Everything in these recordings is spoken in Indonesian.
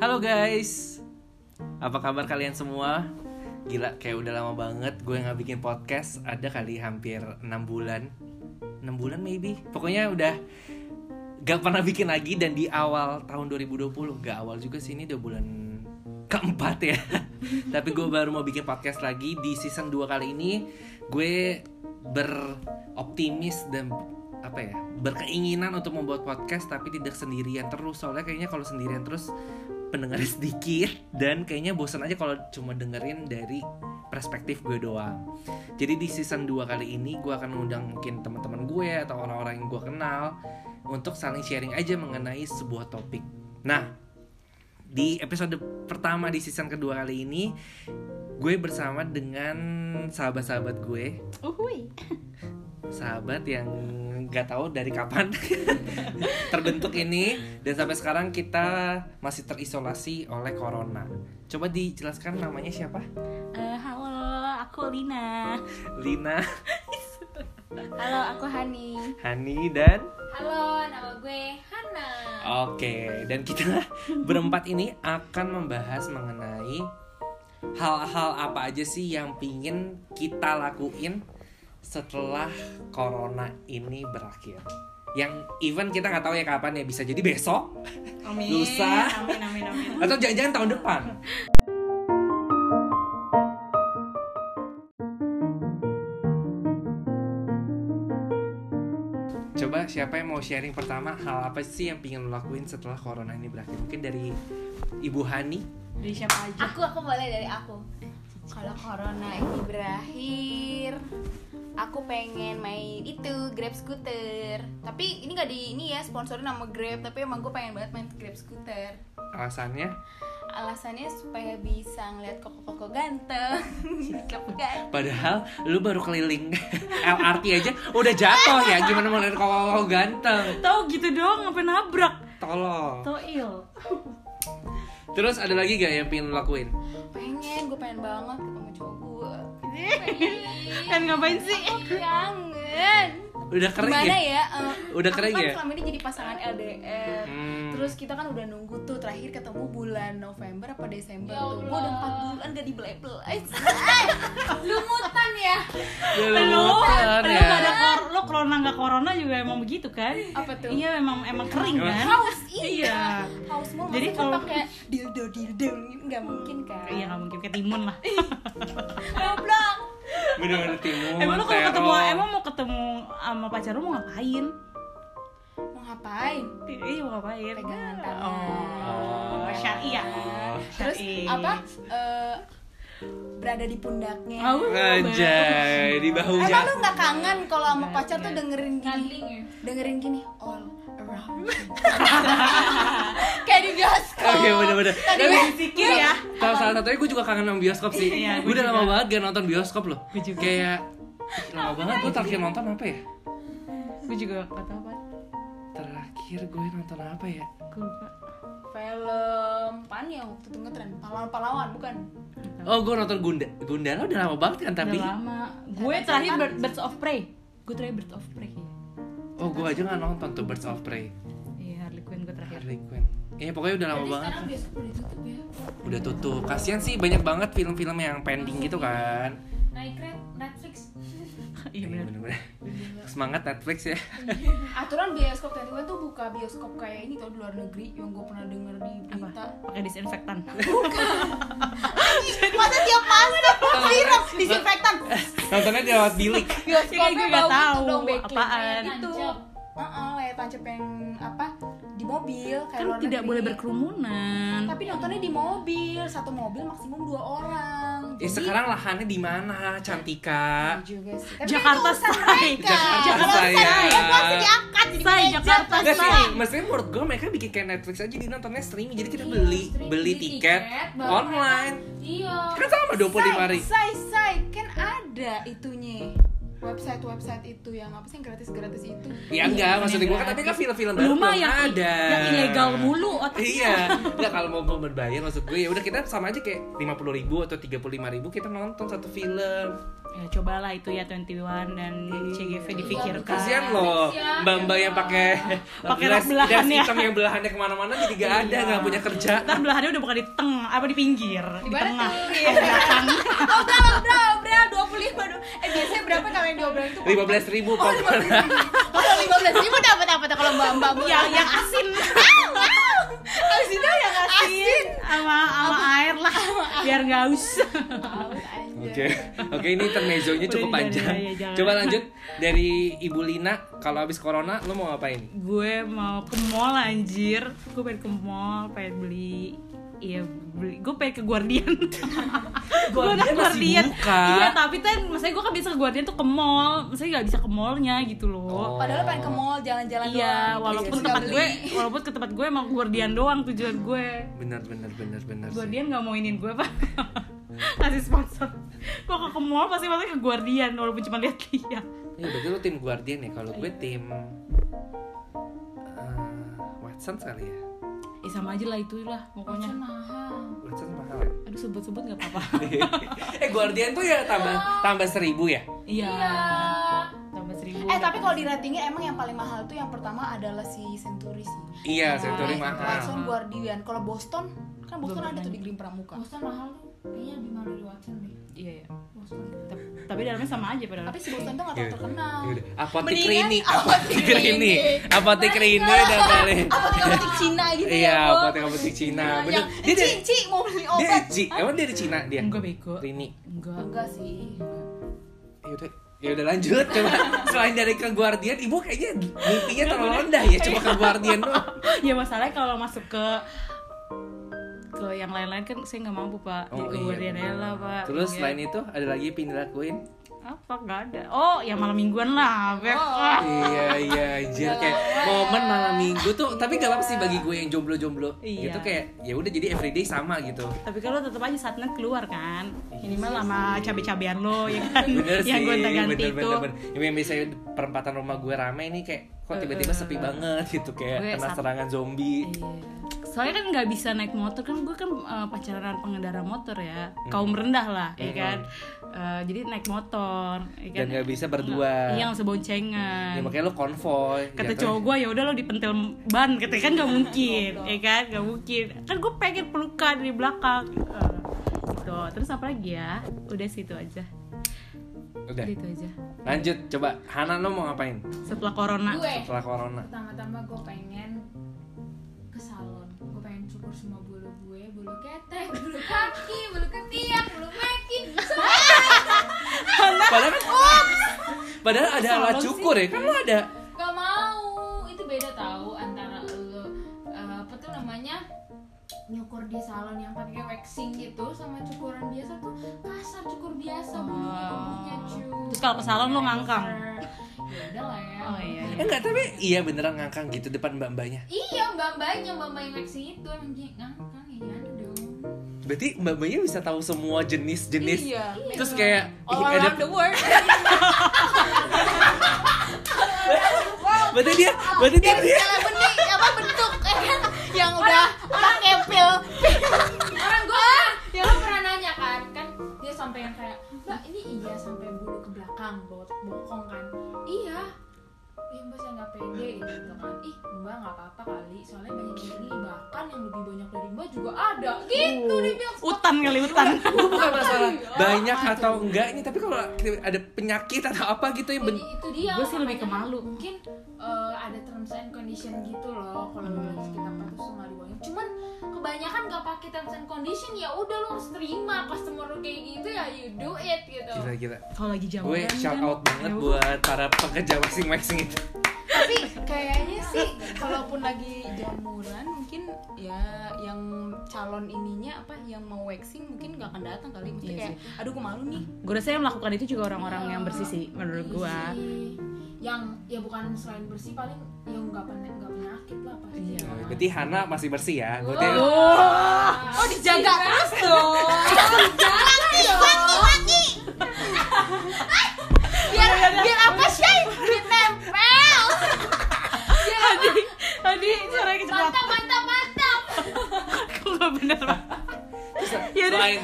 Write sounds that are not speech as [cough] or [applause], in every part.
Halo guys, apa kabar kalian semua? Gila, kayak udah lama banget gue nggak bikin podcast. Ada kali hampir 6 bulan, 6 bulan maybe. Pokoknya udah gak pernah bikin lagi dan di awal tahun 2020 Gak awal juga sih ini udah bulan keempat ya [laughs] Tapi gue baru mau bikin podcast lagi di season 2 kali ini Gue beroptimis dan apa ya berkeinginan untuk membuat podcast tapi tidak sendirian terus soalnya kayaknya kalau sendirian terus pendengarnya [laughs] sedikit dan kayaknya bosan aja kalau cuma dengerin dari perspektif gue doang. Jadi di season 2 kali ini gue akan mengundang mungkin teman-teman gue atau orang-orang yang gue kenal untuk saling sharing aja mengenai sebuah topik. Nah di episode pertama di season kedua kali ini gue bersama dengan sahabat-sahabat gue. Uhui. sahabat yang nggak tahu dari kapan [laughs] terbentuk ini dan sampai sekarang kita masih terisolasi oleh corona. Coba dijelaskan namanya siapa? Eh, halo, aku Lina. Lina, Halo, aku Hani. Hani dan Halo, nama gue Hana. Oke, dan kita [laughs] berempat ini akan membahas mengenai hal-hal apa aja sih yang pingin kita lakuin setelah corona ini berakhir. Yang even kita nggak tahu ya kapan ya bisa jadi besok Amin. Lusa. Amin, amin, amin. atau jangan-jangan tahun depan. Coba siapa yang mau sharing pertama hal apa sih yang pingin lo lakuin setelah corona ini berakhir? Mungkin dari Ibu Hani. Dari siapa aja? Aku aku boleh dari aku. Kalau corona ini berakhir, aku pengen main itu Grab scooter. Tapi ini gak di ini ya sponsorin nama Grab, tapi emang gue pengen banget main Grab scooter. Alasannya Alasannya supaya bisa ngeliat koko-koko ganteng. [laughs] Padahal lu baru keliling [laughs] LRT aja udah jatuh ya gimana mau lihat kalau ganteng. Tahu gitu doang ngapain nabrak? Tolong. Toil. Terus ada lagi gak yang pingin lo lakuin? Pengen, gue pengen banget ketemu cowok gue. Kan ngapain sih? Aku kangen. Udah kering Gimana ya? ya? eh, Udah kering kan ya? selama ini jadi pasangan LDR. Hmm. Terus kita kan udah nunggu tuh terakhir ketemu bulan November apa Desember Ya tuh. Gue udah 4 bulan gak dibelai-belai. [laughs] Lumutan ya. Ya, Lu, lumutan lu ya. Corona nggak corona juga emang begitu kan? Apa tuh? Iya emang emang kering kan? Haus iya. Iya. Haus mulu. Jadi kalau pakai dildo dildo nggak mungkin kan? Iya nggak mungkin kayak timun lah. Goblok. Bener-bener timun. emang lu kalau ketemu emang mau ketemu sama pacar lu mau ngapain? Mau ngapain? Iya mau ngapain? Pegangan tangan. Oh, syar'i ya. Terus apa? Berada di pundaknya. Oh, Anjay, di bahunya. Emang lu nggak kangen kalau sama pacar tuh dengerin gini? ya? Dengerin gini all around. [laughs] Kayak di bioskop. Oke, bener-bener. Tadi Tapi Sikir ya. salah, salah satunya gue juga kangen sama bioskop sih. Iya, gue gue udah lama banget gak nonton bioskop loh. Gue juga. Kayak lama banget gue terakhir nonton apa ya? Gue juga gak tau apa. Terakhir gue nonton apa ya? Gue lupa. film pan yang waktu itu ngetren pahlawan-pahlawan bukan Oh, gue nonton Gunda. Gundala udah lama banget kan tapi. Udah lama. Gue terakhir siapa? Bird- Birds of Prey. Gue terakhir Birds of Prey. Oh, gue aja gak nonton tuh Birds of Prey. Iya Harley Quinn gue terakhir. Harley Quinn. Iya, pokoknya udah lama Jadi banget. sekarang udah tutup ya Udah tutup. Kasian sih banyak banget film-film yang pending gitu kan. naik Iya benar. Bener-bener. Semangat Netflix ya. aturan bioskop tadi tuh buka bioskop kayak ini tau di luar negeri yang gue pernah denger di berita Pakai disinfektan. masa tiap masuk [laughs] sirup disinfektan Nontonnya di lewat bilik. bioskopnya [laughs] Iya, gue nggak gitu tahu apaan. Kayak gitu Heeh, kayak tancap yang apa di mobil kayak kan tidak negeri. boleh berkerumunan. tapi nontonnya di mobil satu mobil maksimum dua orang Ya sekarang lahannya di mana, Cantika? Iya juga sih. Tapi Jakarta mereka. Jakarta Jakarta ya. Ya, jadi. Jakarta Enggak sih, say. maksudnya menurut gue mereka bikin kayak Netflix aja jadi nontonnya streaming jadi kita Iya, beli streaming, beli tiket tiket, online Iya. kan sama dua puluh lima ribu Say, say, kan ada itunya. Website website itu yang apa sih yang gratis gratis itu. ya enggak maksudnya gue kan tapi kan film-film baru belum yang ada. yang ilegal mulu otaknya. iya enggak kalau mau mau berbayar maksud gue ya udah kita sama aja kayak lima puluh ribu atau tiga puluh lima ribu kita nonton satu film. Ya cobalah itu ya 21 dan CGV dipikirkan Kasihan loh Kasihan. mbak-mbak yang pakai [laughs] Pakai rok belahan ya. hitam yang belahannya ke mana-mana jadi gak ada nggak punya kerja. Ntar belahannya udah bukan di tengah apa di pinggir di, tengah. [laughs] di belakang. [laughs] Oh berapa dua lima Eh biasanya berapa kalau yang dua belas itu? lima belas ribu Kalau lima belas ribu dapat apa tuh kalau mbak mbak yang yang asin Asinnya yang asin sama sama air lah biar nggak haus Oke, oke ini intermezzonya cukup panjang. jangan, ya, jangan. Coba lanjut dari Ibu Lina. Kalau habis corona, lo mau ngapain? gue mau ke mall anjir gue pengen ke mall pengen beli Iya beli, gue pengen ke Guardian [laughs] Gue Guardian masih buka. Iya tapi kan, maksudnya gue kan bisa ke Guardian tuh ke mall Maksudnya gak bisa ke mallnya gitu loh Oh. Padahal pengen ke mall jalan-jalan Iya, doang. walaupun tempat gue, walaupun ke tempat gue emang Guardian doang tujuan gue Bener, bener, bener, bener. sih. Guardian gak mau inin gue pak [laughs] Kasih sponsor Gue ke ke mall pasti pasti ke Guardian walaupun cuma lihat-lihat Iya, berarti lo tim Guardian ya. Kalau gue tim eh, Watson kali ya. Ya sama aja lah itu lah pokoknya mahal. Watson mahal ya. Aduh sebut-sebut gak apa-apa [laughs] eh Guardian tuh ya tambah tambah seribu ya. Iya Iya. Tambah seribu Eh tapi kalau di ratingnya emang yang paling mahal tuh yang pertama adalah si Century sih. Iya, Century Nah, mahal. Watson Guardian. Kalau Boston kan Boston Belum ada tuh di Green Pramuka. Boston mahal tuh kayaknya lebih mahal dari Watson deh Iya ya Boston Tapi- Tapi dalamnya sama aja padahal Tapi si Boston tuh gak Ya terlalu terkenal. Yaudah, Apotek Rini, [laughs] apotek apotek Rini, Rini. apotek Rini udah [laughs] paling. Apotek-apotek Cina gitu Iya, ya, Bo. apotek apotek Cina. Nah, Bener. Dia dari Ci, Ci mau beli dia obat. Ci, emang dia dari Cina dia. Enggak bego Rini. Enggak Enggak sih. Ya udah, ya udah lanjut [laughs] coba. Selain dari ke Guardian, ibu kayaknya mimpinya terlalu rendah ya cuma ke Guardian doang. Ya masalahnya kalau masuk ke ke yang lain-lain kan saya nggak mampu pak Oh, jadi iya, aja lah pak Terus Iya. selain itu ada lagi yang pengen dilakuin? apa nggak ada oh ya malam mingguan lah Beb. Oh. Ah. Iya iya anjir kayak momen malam minggu tuh tapi gak apa sih bagi gue yang jomblo-jomblo Iya. gitu kayak ya udah jadi everyday sama gitu. tapi kalau tetap aja saat net keluar kan minimal sama cabe-cabean lo ya kan [laughs] Bener yang sih, gonta ganti bener, itu bener, bener. Yang biasanya perempatan rumah gue rame nih kayak kok tiba-tiba sepi banget gitu kayak Gue kena serangan zombie. Iya. Soalnya kan nggak bisa naik motor kan gue kan eh, pacaran pengendara motor ya kaum rendah lah, ya kan. Eh, jadi naik motor, ya kan. Dan nggak bisa berdua. Iya nggak bisa boncengan. Ya makanya lo konvoy. Kata jatuhnya. cowok gue ya udah lo dipentil ban, katanya kan nggak mungkin, ya kan nggak mungkin. Kan gue pengen pelukan di belakang. Eh, gitu. Terus apa lagi ya? Udah situ aja. Udah. Udah itu aja. Lanjut coba Hana lo mau ngapain Setelah corona. gue setelah corona? pertama-tama gue pengen cukur semua bulu gue bulu ketek [laughs] bulu kaki bulu ketiak bulu kaki Padahal kan [laughs] Padahal ada alat Salon cukur ya kan lo ada. gak mau. Itu beda tahu antara lo eh, apa tuh namanya nyukur di salon yang pakai waxing gitu sama cukuran biasa tuh kasar cukur biasa bulunya bulunya cuy Terus kalau ke salon lo ngangkang? Ya udah lah ya Oh iya. Eh enggak tapi iya beneran ngangkang gitu depan mbak-mbaknya. Iya mbak mbaknya mbak mbak yang waxing itu emang dia ngangkang ya dong Berarti mbak-mbaknya bisa tahu semua jenis-jenis. Iya. Terus kayak All ada around the world. [laughs] berarti dia berarti dia, dia benih apa bentuk ya kan? yang udah bot bokong kan? Iya Ih mbak saya nggak pede gitu kan. Ih mbak nggak apa-apa kali. Soalnya banyak yang ini Bahkan yang lebih banyak dari mbak juga ada. Gitu dia bilang Utan kali utan. [laughs] bukan masalah banyak atau enggaknya tapi kalau ada penyakit atau apa gitu yang ben- Jadi itu dia Gue sih lebih ke makanya malu. Mungkin eh, ada terms and condition gitu loh Kalau Hmm. kita patuh nggak dibolehin Cuman kebanyakan gak pakai terms and condition ya udah lo harus terima customer lo kayak gitu ya you do it gitu. Gila gila. Kalau lagi gue jamuran shout kan, out banget ya buat para pekerja waxing-waxing itu Tapi kayaknya sih kalaupun lagi jamuran mungkin ya yang calon ininya apa yang mau waxing mungkin nggak akan datang kali. Mesti Iya kayak aduh gue malu nih. Gue rasa yang melakukan itu juga orang-orang yang bersih sih menurut Iya gue. yang ya bukan selain bersih paling yang nggak pen- nggak penyakit lah pasti Iya. kan. berarti Hana masih bersih ya gue Oh dijaga terus dong. [laughs] biar biar apa sih? Biar nempel. Adi, Adi, suaranya kecepatan. mantap mantap mantap Kok gak bener? Ya udah, selain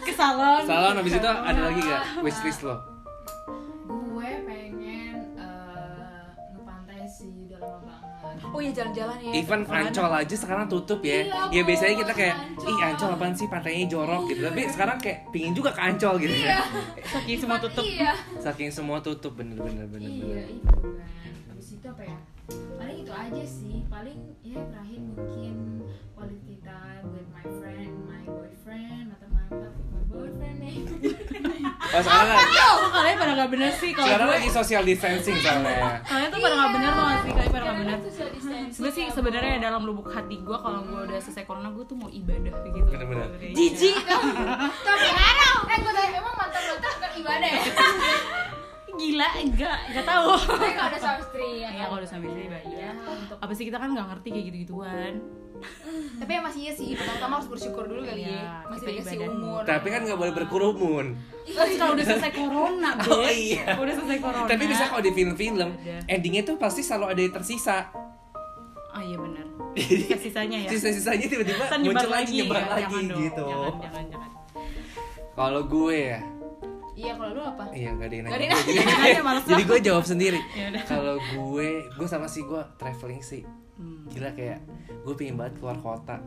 ke salon salon habis itu ada lagi gak wishlist lo gue pengen eh, ngepantai sih udah lama banget oh ya jalan-jalan ya Even Ancol aja sekarang tutup ya. Iya, ya biasanya kita kayak, Ancol. ih Ancol apaan sih pantainya jorok gitu. Tapi sekarang kayak pingin juga ke Ancol gitu ya. saking semua tutup iya Saking semua tutup bener-bener bener. iya bener. itu kan habis itu apa ya aja sih. Paling ya terakhir mungkin quality time with my friend my boyfriend atau my, my boyfriend nih. [laughs] Oh sekarang kok kalian pada nggak bener sih kalau sekarang gue. lagi social distancing soalnya. kalian tuh pada nggak bener nggak sih kalian pada nggak Karena bener. social distancing Sebenernya sih ya, sebenarnya dalam lubuk hati gue kalau gue udah selesai corona gue tuh mau ibadah gitu. Bener-bener. Jijik [laughs] tapi ada. Eh gue tanya emang mantan mantan kan ibadah ya [laughs] Gila, enggak, enggak tahu. tapi kalau ada sama istri ya Iya, kalau udah sama istri ibadah. Iya, untuk Apa sih kita kan nggak ngerti kayak gitu-gituan. tapi ya masih iya sih pertama harus bersyukur dulu kali Iya, ya masih dikasih umur Tapi kan nggak boleh berkerumun. Terus kalau udah selesai corona, Be. [laughs] Oh iya. Kalau Udah selesai corona. Tapi bisa kalau di film-film, Ada. endingnya tuh pasti selalu ada yang tersisa. Oh iya benar. [laughs] Sisa-sisanya ya. Sisa-sisanya tiba-tiba nyebar muncul lagi, nyebar ya. lagi Jangan dong, gitu. Jangan, jangan, jangan. Kalau gue ya, iya kalau lu apa Iya gak ada yang Nggak nanya. ada yang [laughs] Jadi, nanya, males jadi gue jawab sendiri. Ya. Kalau gue, gue sama sih gue traveling sih. Hmm. Gila kayak gue pengen banget keluar kota.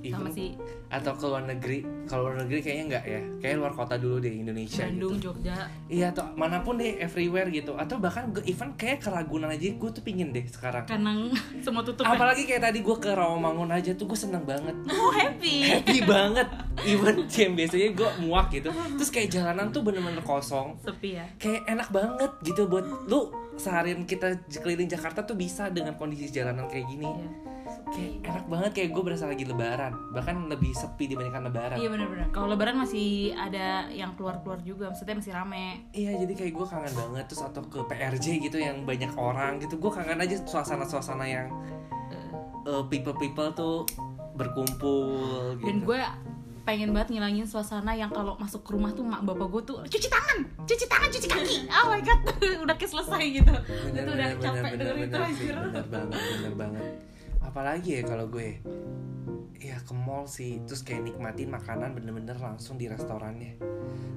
Sama Even- si atau ke luar negeri. Kalau luar negeri kayaknya enggak ya. Kayak luar kota dulu deh Indonesia Bandung, gitu. Jogja. Iya atau mana pun deh everywhere gitu. Atau bahkan gue even kayak ke Ragunan aja gue tuh pingin deh sekarang. Karena [laughs] semua tutup. ya. Apalagi kayak tadi gue ke Rawamangun aja tuh gue seneng banget. Oh happy. Happy banget. Even yang biasanya gue muak gitu. Terus kayak jalanan tuh bener-bener kosong. Sepi ya. kayak enak banget gitu buat lu seharian kita keliling Jakarta tuh bisa dengan kondisi jalanan kayak gini Iya. kayak enak banget kayak gue berasa lagi lebaran bahkan lebih sepi dibandingkan lebaran Iya benar-benar. Kalau lebaran masih ada yang keluar-keluar juga, maksudnya masih rame. Iya jadi kayak gue kangen banget terus atau ke PRJ gitu yang banyak orang gitu gue kangen aja suasana-suasana yang Eh, people people tuh berkumpul gitu. Dan gue pengen banget ngilangin suasana yang kalau masuk ke rumah tuh mak bapak gue tuh cuci tangan, cuci tangan, cuci kaki. Oh my god, [laughs] udah kayak selesai gitu. bener, itu udah bener, capek bener, itu bener sih, anjir. bener banget bener banget apalagi ya kalau gue ya ke mall sih terus kayak nikmatin makanan bener-bener langsung di restorannya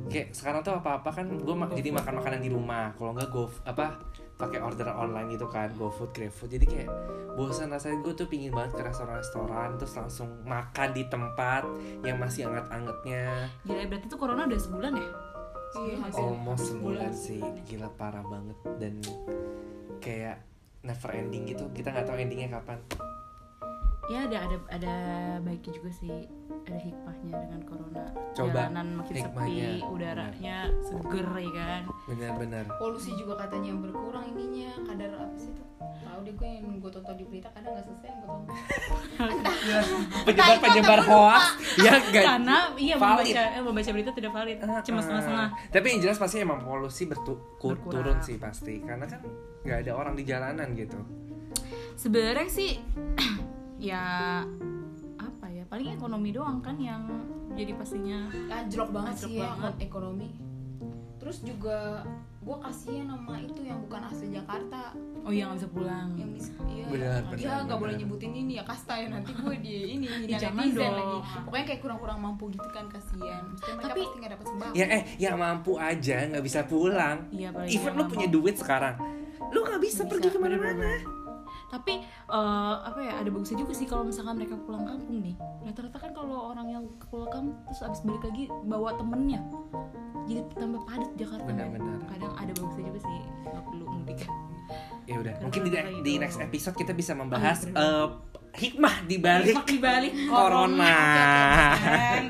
kayak sekarang tuh apa-apa kan gue ma- jadi makan makanan di rumah kalau nggak go apa pakai order online gitu kan GoFood, GrabFood. Jadi kayak bosan rasanya. Gue tuh pingin banget ke restoran-restoran terus langsung makan di tempat yang masih anget-angetnya Gila berarti tuh corona udah sebulan ya? iya. Almost sebulan. sih. Gila parah banget. Dan kayak never ending gitu. Kita nggak tahu endingnya kapan Ya ada ada ada baiknya juga sih, ada hikmahnya dengan corona. Coba Jalanan makin hikmahnya. sepi, udaranya seger ya kan. benar-benar polusi juga katanya yang berkurang ininya kadar apa sih tuh tahu deh gue yang gue tonton di berita kadang nggak selesai yang gue tonton [laughs] penyebar penyebar hoax ya enggak Karena iya valid. membaca eh, membaca berita tidak valid, cuma setengah-setengah. tapi yang jelas pasti emang polusi bertu- ku- Berkurang. turun sih pasti karena kan nggak ada orang di jalanan gitu Sebenarnya sih [clears throat] ya apa ya paling ekonomi doang kan yang jadi pastinya anjlok banget Anjlok sih ya banget. ekonomi. Terus juga gue kasihan sama itu yang bukan asli Jakarta. Oh iya nggak bisa pulang. Yang mis iya. Benar, benar, ya nggak benar. boleh nyebutin ini ya kasta ya nanti gue di [laughs] ini jangan netizen dong. lagi. pokoknya kayak kurang-kurang mampu gitu kan kasihan. Maksudnya mereka Tapi- pasti nggak dapat sembako. Ya eh yang mampu aja nggak bisa pulang. Iya even yang lu nggak punya duit sekarang lu nggak bisa Nggak pergi bisa, ke mana-mana. Tapi eh, apa ya ada bagusnya juga sih kalau misalkan mereka pulang kampung nih rata-rata kan kalau orang yang pulang kampung terus abis balik lagi bawa temennya jadi tambah padat Jakarta kan. Benar-benar. kadang ada bagusnya juga sih nggak perlu mudik ya udah mungkin di, di next episode kita bisa membahas Oh, eh, hikmah di balik Hikmah dibalik [laughs] corona Kan.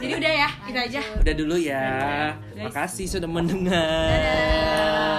jadi udah ya kita aja udah dulu ya Guys. makasih sudah mendengar Dadah.